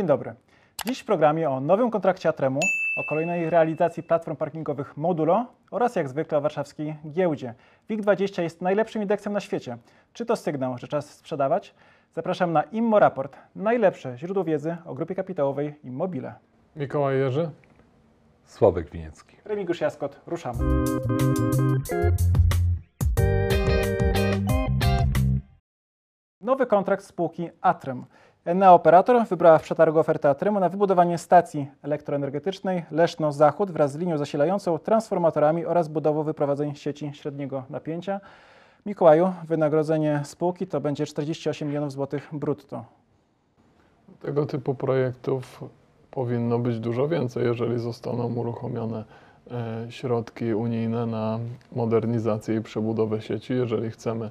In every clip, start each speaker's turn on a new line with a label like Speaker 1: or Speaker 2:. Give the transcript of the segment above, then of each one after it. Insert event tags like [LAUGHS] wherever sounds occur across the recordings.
Speaker 1: Dzień dobry. Dziś w programie o nowym kontrakcie Atremu, o kolejnej realizacji platform parkingowych Modulo oraz jak zwykle o warszawskiej giełdzie. WIG20 jest najlepszym indeksem na świecie. Czy to sygnał, że czas sprzedawać? Zapraszam na Immo Raport, najlepsze źródło wiedzy o grupie kapitałowej Immobile.
Speaker 2: Mikołaj Jerzy.
Speaker 3: Sławek Winiecki.
Speaker 1: Remigiusz Jaskot, ruszamy. Nowy kontrakt spółki Atrem. Enea Operator wybrała w przetargu ofertę Atremu na wybudowanie stacji elektroenergetycznej Leszno-Zachód wraz z linią zasilającą, transformatorami oraz budową wyprowadzeń sieci średniego napięcia. Mikołaju, wynagrodzenie spółki to będzie 48 milionów złotych brutto.
Speaker 2: Tego typu projektów powinno być dużo więcej, jeżeli zostaną uruchomione e, środki unijne na modernizację i przebudowę sieci. Jeżeli chcemy,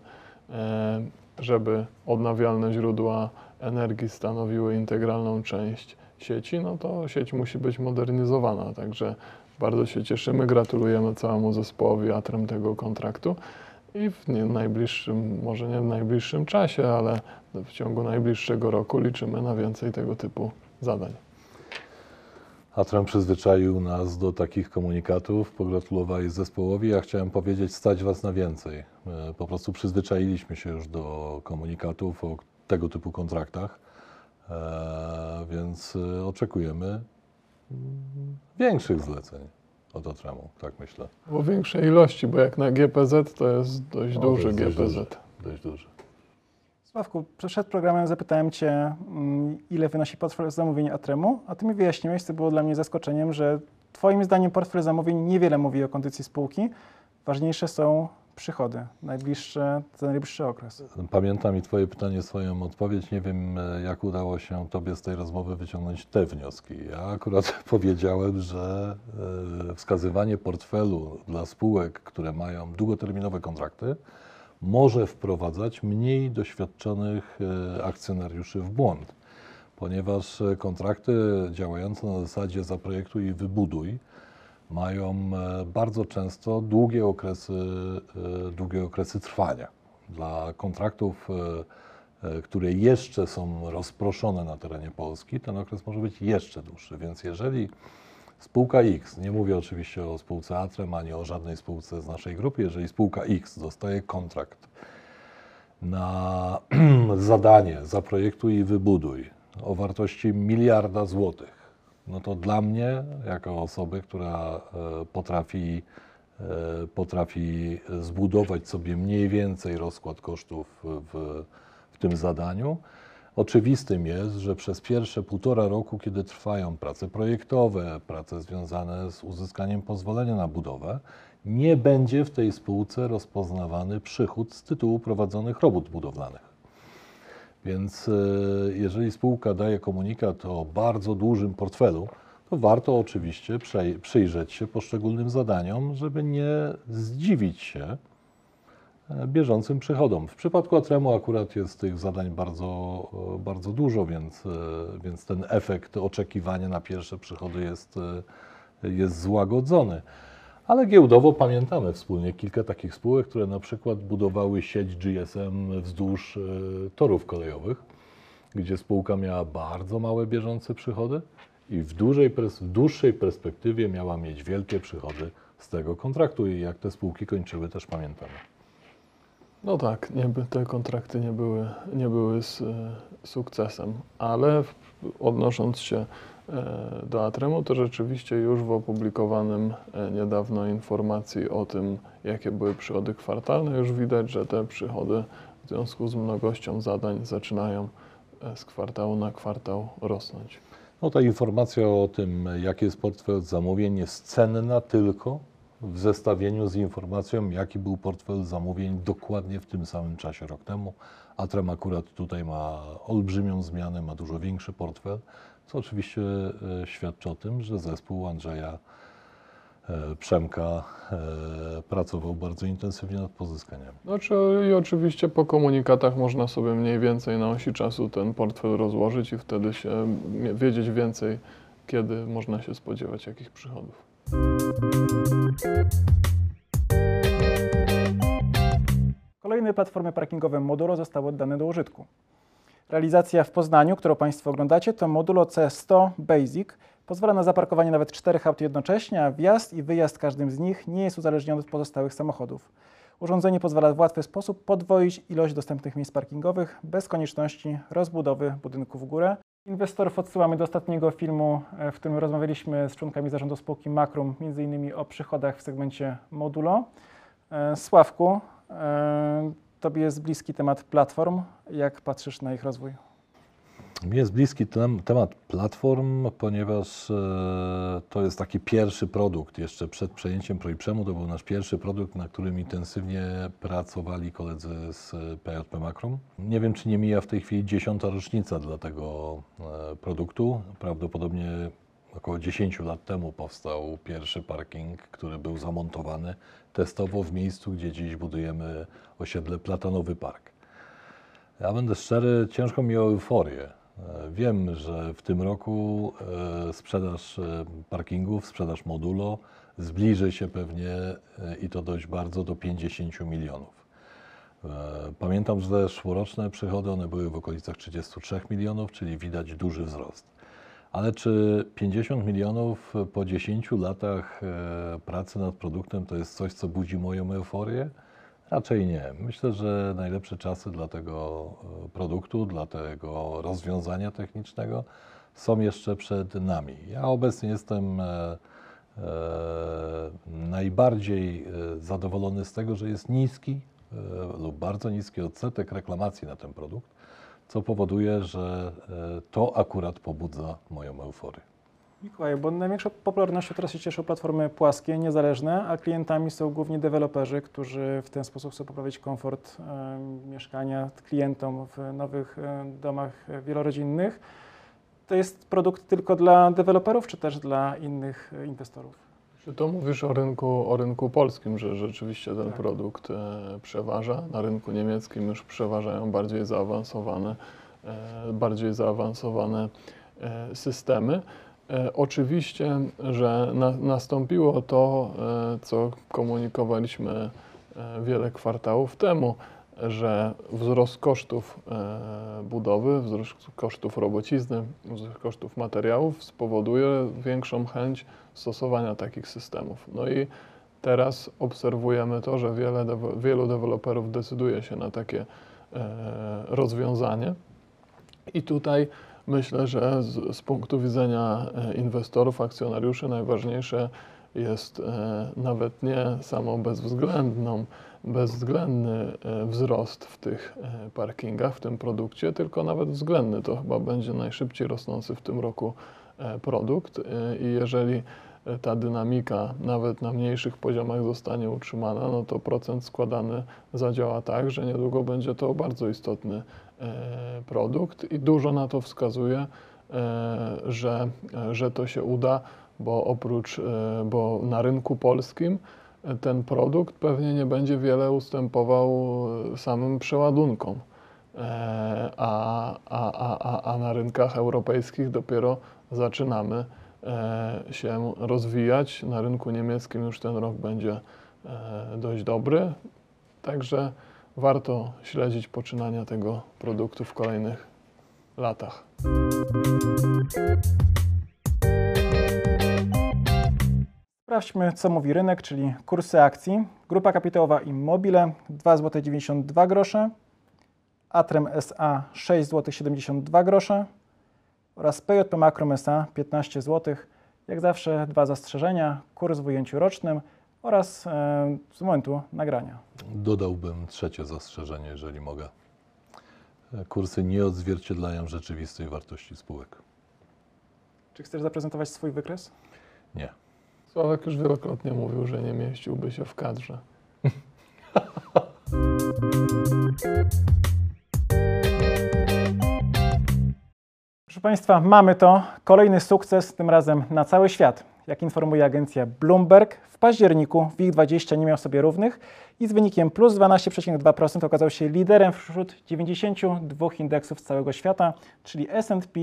Speaker 2: e, żeby odnawialne źródła energii stanowiły integralną część sieci, no to sieć musi być modernizowana. Także bardzo się cieszymy, gratulujemy całemu zespołowi Atrem tego kontraktu i w najbliższym, może nie w najbliższym czasie, ale w ciągu najbliższego roku liczymy na więcej tego typu zadań.
Speaker 3: Atrem przyzwyczaił nas do takich komunikatów, pogratulowali zespołowi. Ja chciałem powiedzieć, stać Was na więcej. My Po prostu przyzwyczailiśmy się już do komunikatów o tego typu kontraktach, e, więc e, oczekujemy mm, większych zleceń od Atremu, tak myślę.
Speaker 2: O większej ilości, bo jak na GPZ to jest dość
Speaker 3: No,
Speaker 2: duży
Speaker 3: jest dość
Speaker 2: GPZ.
Speaker 3: duży, Dość duży.
Speaker 1: Sławku, przed programem zapytałem Cię, mm, ile wynosi portfel zamówień Atremu, a Ty mi wyjaśniłeś, co było dla mnie zaskoczeniem, że Twoim zdaniem portfel zamówień niewiele mówi o kondycji spółki. Ważniejsze są przychody, najbliższe, za najbliższy okres.
Speaker 3: Pamiętam i Twoje pytanie, swoją odpowiedź. Nie wiem, e, jak udało się Tobie z tej rozmowy wyciągnąć te wnioski. Ja akurat [LAUGHS] powiedziałem, że e, wskazywanie portfelu dla spółek, które mają długoterminowe kontrakty, może wprowadzać mniej doświadczonych e, akcjonariuszy w błąd, ponieważ kontrakty działające na zasadzie zaprojektuj i wybuduj mają e, bardzo często długie okresy, e, długie okresy trwania. Dla kontraktów, e, które jeszcze są rozproszone na terenie Polski, ten okres może być jeszcze dłuższy. Więc jeżeli spółka X, nie mówię oczywiście o spółce Atrem ani o żadnej spółce z naszej grupy, jeżeli spółka X dostaje kontrakt na [CLEARS THROAT] zadanie zaprojektuj i wybuduj o wartości miliarda złotych, no to dla mnie, jako osoby, która e, potrafi, e, potrafi zbudować sobie mniej więcej rozkład kosztów w, w tym zadaniu, oczywistym jest, że przez pierwsze półtora roku, kiedy trwają prace projektowe, prace związane z uzyskaniem pozwolenia na budowę, nie będzie w tej spółce rozpoznawany przychód z tytułu prowadzonych robót budowlanych. Więc e, jeżeli spółka daje komunikat o bardzo dużym portfelu, to warto oczywiście przyjrzeć się poszczególnym zadaniom, żeby nie zdziwić się e, bieżącym przychodom. W przypadku Atremu akurat jest tych zadań bardzo, e, bardzo dużo, więc, więc ten efekt oczekiwania na pierwsze przychody jest, jest złagodzony. Ale giełdowo pamiętamy wspólnie kilka takich spółek, które na przykład budowały sieć GSM wzdłuż e, torów kolejowych, gdzie spółka miała bardzo małe bieżące przychody i w, w dłuższej perspektywie miała mieć wielkie przychody z tego kontraktu i jak te spółki kończyły też pamiętamy.
Speaker 2: No tak, nie, te kontrakty nie były, nie były z, e, sukcesem, ale odnosząc się do Atremu, to rzeczywiście już w opublikowanym e, niedawno informacji o tym, jakie były przychody kwartalne, już widać, że te przychody w związku z mnogością zadań zaczynają e, z kwartału na kwartał rosnąć.
Speaker 3: No ta informacja o tym, jaki jest portfel zamówień jest cenna tylko w zestawieniu z informacją, jaki był portfel zamówień dokładnie w tym samym czasie rok temu. Atrem akurat tutaj ma olbrzymią zmianę, ma dużo większy portfel, co oczywiście e, świadczy o tym, że zespół Andrzeja e, Przemka e, pracował bardzo intensywnie nad pozyskaniami.
Speaker 2: Znaczy, i oczywiście po komunikatach można sobie mniej więcej na osi czasu ten portfel rozłożyć i wtedy się wiedzieć więcej, kiedy można się spodziewać jakich przychodów.
Speaker 1: Kolejne platformy parkingowe Moduro zostały oddane do użytku. Realizacja w Poznaniu, którą Państwo oglądacie, to modulo C100 Basic. Pozwala na zaparkowanie nawet czterech aut jednocześnie, a wjazd i wyjazd każdym z nich nie jest uzależniony od pozostałych samochodów. Urządzenie pozwala w łatwy sposób podwoić ilość dostępnych miejsc parkingowych bez konieczności rozbudowy budynku w górę. Inwestorów odsyłamy do ostatniego filmu, e, w którym rozmawialiśmy z członkami zarządu spółki Makrum, m.in. o przychodach w segmencie modulo. E, Sławku, e, Tobie jest bliski temat platform. Jak patrzysz na ich rozwój?
Speaker 3: Mi jest bliski tem, temat platform, ponieważ e, to jest taki pierwszy produkt. Jeszcze przed przejęciem Projprzemu to był nasz pierwszy produkt, na którym intensywnie pracowali koledzy z PJP Makrum. Nie wiem, czy nie mija w tej chwili dziesiąta rocznica dla tego e, produktu. Prawdopodobnie około 10 lat temu powstał pierwszy parking, który był zamontowany testowo w miejscu, gdzie dziś budujemy osiedle Platanowy Park. Ja będę szczery, ciężko mi o euforię. E, Wiem, że w tym roku e, sprzedaż e, parkingów, sprzedaż modulo zbliży się pewnie i to dość bardzo do 50 milionów. Pamiętam, że zeszłoroczne przychody one były w okolicach 33 milionów, czyli widać duży wzrost. Ale czy 50 milionów po 10 latach e, pracy nad produktem to jest coś, co budzi moją euforię? Raczej nie. Myślę, że najlepsze czasy dla tego e, produktu, dla tego rozwiązania technicznego są jeszcze przed nami. Ja obecnie jestem e, najbardziej zadowolony z tego, że jest niski lub bardzo niski odsetek reklamacji na ten produkt, co powoduje, że e, to akurat pobudza moją euforię.
Speaker 1: Mikołaj, bo największą popularnością teraz się cieszą platformy płaskie, niezależne, a klientami są głównie deweloperzy, którzy w ten sposób chcą poprawić komfort e, mieszkania klientom w nowych e, domach wielorodzinnych. To jest produkt tylko dla deweloperów, czy też dla innych inwestorów?
Speaker 2: Czy to mówisz o rynku, o rynku polskim, że rzeczywiście ten
Speaker 1: Tak.
Speaker 2: produkt e, przeważa? Na rynku niemieckim już przeważają bardziej zaawansowane, e, bardziej zaawansowane e, systemy. Oczywiście, że na, nastąpiło to, co komunikowaliśmy wiele kwartałów temu, że wzrost kosztów e, budowy, wzrost kosztów robocizny, wzrost kosztów materiałów spowoduje większą chęć stosowania takich systemów. No i teraz obserwujemy to, że wiele, wielu deweloperów decyduje się na takie e, rozwiązanie. I tutaj myślę, że z, z punktu widzenia e, inwestorów, akcjonariuszy najważniejsze jest nawet nie samo bezwzględną, bezwzględny e, wzrost w tych e, parkingach, w tym produkcie, tylko nawet względny. To chyba będzie najszybciej rosnący w tym roku e, produkt i jeżeli ta dynamika nawet na mniejszych poziomach zostanie utrzymana, no to procent składany zadziała tak, że niedługo będzie to bardzo istotny produkt i dużo na to wskazuje, że, że to się uda, bo oprócz, bo na rynku polskim ten produkt pewnie nie będzie wiele ustępował e, samym przeładunkom. E, A, a, a, a, na rynkach europejskich dopiero zaczynamy e, się rozwijać. Na rynku niemieckim już ten rok będzie dość dobry, także warto śledzić poczynania tego produktu w kolejnych latach.
Speaker 1: Sprawdźmy, co mówi rynek, czyli kursy akcji. Grupa kapitałowa Immobile 2,92 zł, Atrem SA 6,72 zł oraz PJP Makrum SA 15 zł. Jak zawsze dwa zastrzeżenia, kurs w ujęciu rocznym oraz e, z momentu nagrania.
Speaker 3: Dodałbym trzecie zastrzeżenie, jeżeli mogę. E, Kursy nie odzwierciedlają rzeczywistej wartości spółek.
Speaker 1: Czy chcesz zaprezentować swój wykres?
Speaker 3: Nie.
Speaker 2: Sławek już wielokrotnie mówił, że nie mieściłby się w kadrze. [LAUGHS]
Speaker 1: Proszę Państwa, mamy to. Kolejny sukces, tym razem na cały świat. Jak informuje agencja Bloomberg, w październiku WIG20 nie miał sobie równych i z wynikiem plus 12,2% okazał się liderem wśród 92 indeksów z całego świata, czyli S&P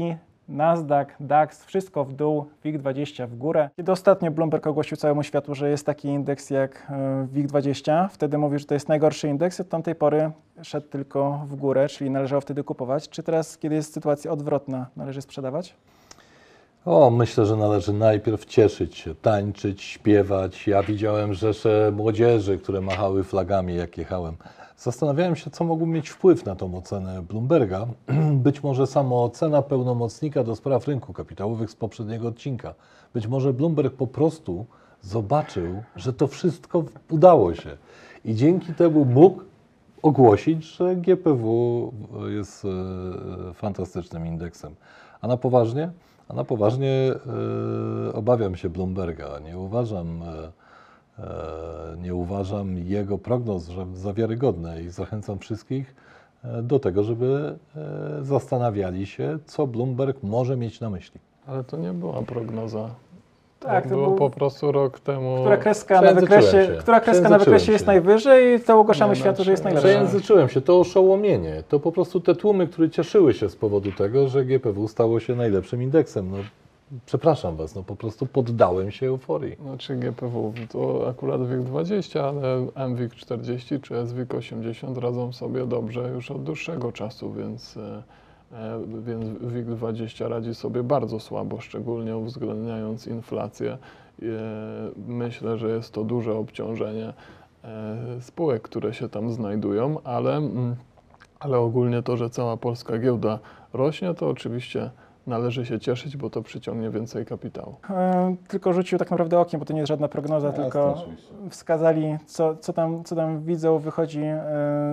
Speaker 1: Nasdaq, DAX, wszystko w dół, WIG20 w górę. Kiedy ostatnio Bloomberg ogłosił całemu światu, że jest taki indeks jak e, WIG20, wtedy mówił, że to jest najgorszy indeks, od tamtej pory szedł tylko w górę, czyli należało wtedy kupować. Czy teraz, kiedy jest sytuacja odwrotna, należy sprzedawać?
Speaker 3: O, myślę, że należy najpierw cieszyć się, tańczyć, śpiewać. Ja widziałem rzesze młodzieży, które machały flagami, jak jechałem. Zastanawiałem się, co mogło mieć wpływ na tą ocenę Bloomberga. [CLEARS THROAT] Być może samo ocena pełnomocnika do spraw rynku kapitałowych z poprzedniego odcinka. Być może Bloomberg po prostu zobaczył, że to wszystko udało się. I dzięki temu mógł ogłosić, że GPW jest e, fantastycznym indeksem. A na poważnie? A na poważnie e, obawiam się Bloomberga. Nie uważam, e, e, nie uważam jego prognoz za wiarygodne i zachęcam wszystkich e, do tego, żeby e, zastanawiali się, co Bloomberg może mieć na myśli.
Speaker 2: Ale to nie była prognoza.
Speaker 1: Tak,
Speaker 2: to
Speaker 1: był-
Speaker 2: po prostu rok temu.
Speaker 1: Która kreska na wykresie,
Speaker 3: się.
Speaker 1: która kreska na wykresie jest najwyżej i to ogłaszamy
Speaker 2: Nie,
Speaker 1: światu, że jest
Speaker 2: znaczy-
Speaker 1: najlepsza.
Speaker 3: Przejęzyczyłem się, to oszołomienie. To po prostu te tłumy, które cieszyły się z powodu tego, że GPW stało się najlepszym indeksem. No, przepraszam Was, no po prostu poddałem się euforii.
Speaker 2: Znaczy GPW to akurat WIG 20, ale MWIG 40 czy SWIG 80 radzą sobie dobrze już od dłuższego czasu, więc, e, więc WIG 20 radzi sobie bardzo słabo, szczególnie uwzględniając inflację. E, Myślę, że jest to duże obciążenie e, spółek, które się tam znajdują, ale, mm, ale ogólnie to, że cała polska giełda rośnie, to oczywiście należy się cieszyć, bo to przyciągnie więcej kapitału.
Speaker 1: E, Tylko rzucił tak naprawdę okiem, bo to nie jest żadna prognoza,
Speaker 3: Jasne,
Speaker 1: tylko
Speaker 3: oczywiście.
Speaker 1: wskazali, co, co, tam, co tam widzą, wychodzi e,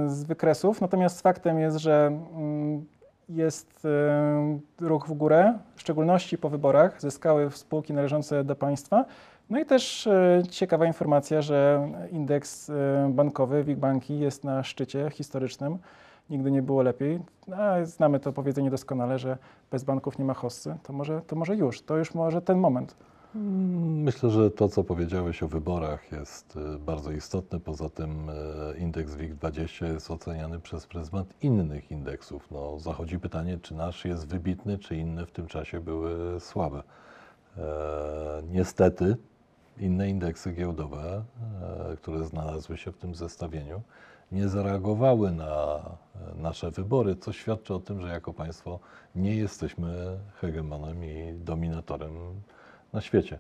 Speaker 1: z wykresów. Natomiast faktem jest, że mm, jest e, ruch w górę, w szczególności po wyborach zyskały spółki należące do państwa. No i też e, ciekawa informacja, że indeks e, bankowy WIG Banki jest na szczycie historycznym. Nigdy nie było lepiej. A znamy to powiedzenie doskonale, że bez banków nie ma hossy. To może, to może już, to już może ten moment.
Speaker 3: Myślę, że to, co powiedziałeś o wyborach, jest e, bardzo istotne. Poza tym e, indeks WIG20 jest oceniany przez pryzmat innych indeksów. No, zachodzi pytanie, czy nasz jest wybitny, czy inne w tym czasie były słabe. E, niestety inne indeksy giełdowe, e, które znalazły się w tym zestawieniu, nie zareagowały na e, nasze wybory, co świadczy o tym, że jako państwo nie jesteśmy hegemonem i dominatorem na świecie.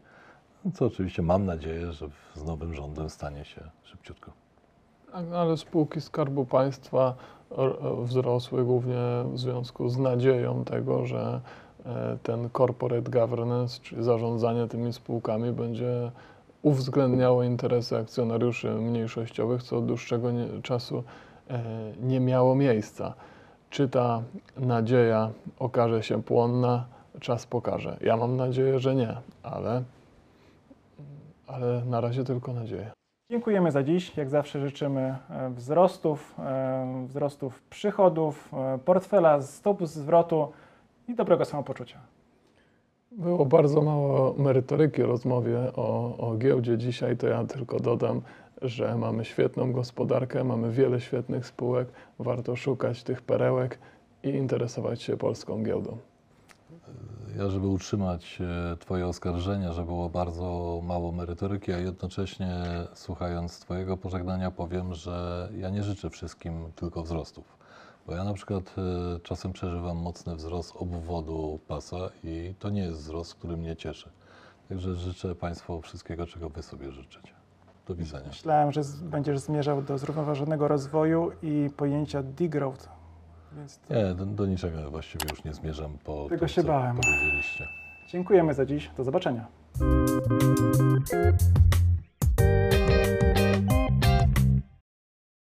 Speaker 3: Co oczywiście mam nadzieję, że z nowym rządem stanie się szybciutko.
Speaker 2: Tak, Ale spółki Skarbu Państwa r- wzrosły głównie w związku z nadzieją tego, że e, ten corporate governance, czyli zarządzanie tymi spółkami, będzie uwzględniało interesy akcjonariuszy mniejszościowych, co od dłuższego nie, czasu e, nie miało miejsca. Czy ta nadzieja okaże się płonna, czas pokaże. Ja mam nadzieję, że nie, ale, ale na razie tylko nadzieję.
Speaker 1: Dziękujemy za dziś. Jak zawsze życzymy e, wzrostów, e, wzrostów przychodów, e, portfela, stóp zwrotu i dobrego samopoczucia.
Speaker 2: Było bardzo mało merytoryki w rozmowie o, o giełdzie dzisiaj, to ja tylko dodam, że mamy świetną gospodarkę, mamy wiele świetnych spółek, warto szukać tych perełek i interesować się polską giełdą.
Speaker 3: Ja, żeby utrzymać e, Twoje oskarżenia, że było bardzo mało merytoryki, a jednocześnie słuchając Twojego pożegnania powiem, że ja nie życzę wszystkim tylko wzrostów. Bo ja na przykład e, czasem przeżywam mocny wzrost obwodu pasa i to nie jest wzrost, który mnie cieszy. Także życzę Państwu wszystkiego, czego Wy sobie życzycie. Do widzenia.
Speaker 1: Myślałem, że będziesz zmierzał do zrównoważonego rozwoju i pojęcia degrowth. Więc
Speaker 3: Nie, do, do niczego właściwie już nie zmierzam po
Speaker 1: Tego
Speaker 3: tym,
Speaker 1: się
Speaker 3: co
Speaker 1: bałem.
Speaker 3: powiedzieliście.
Speaker 1: dziękujemy za dziś. Do zobaczenia.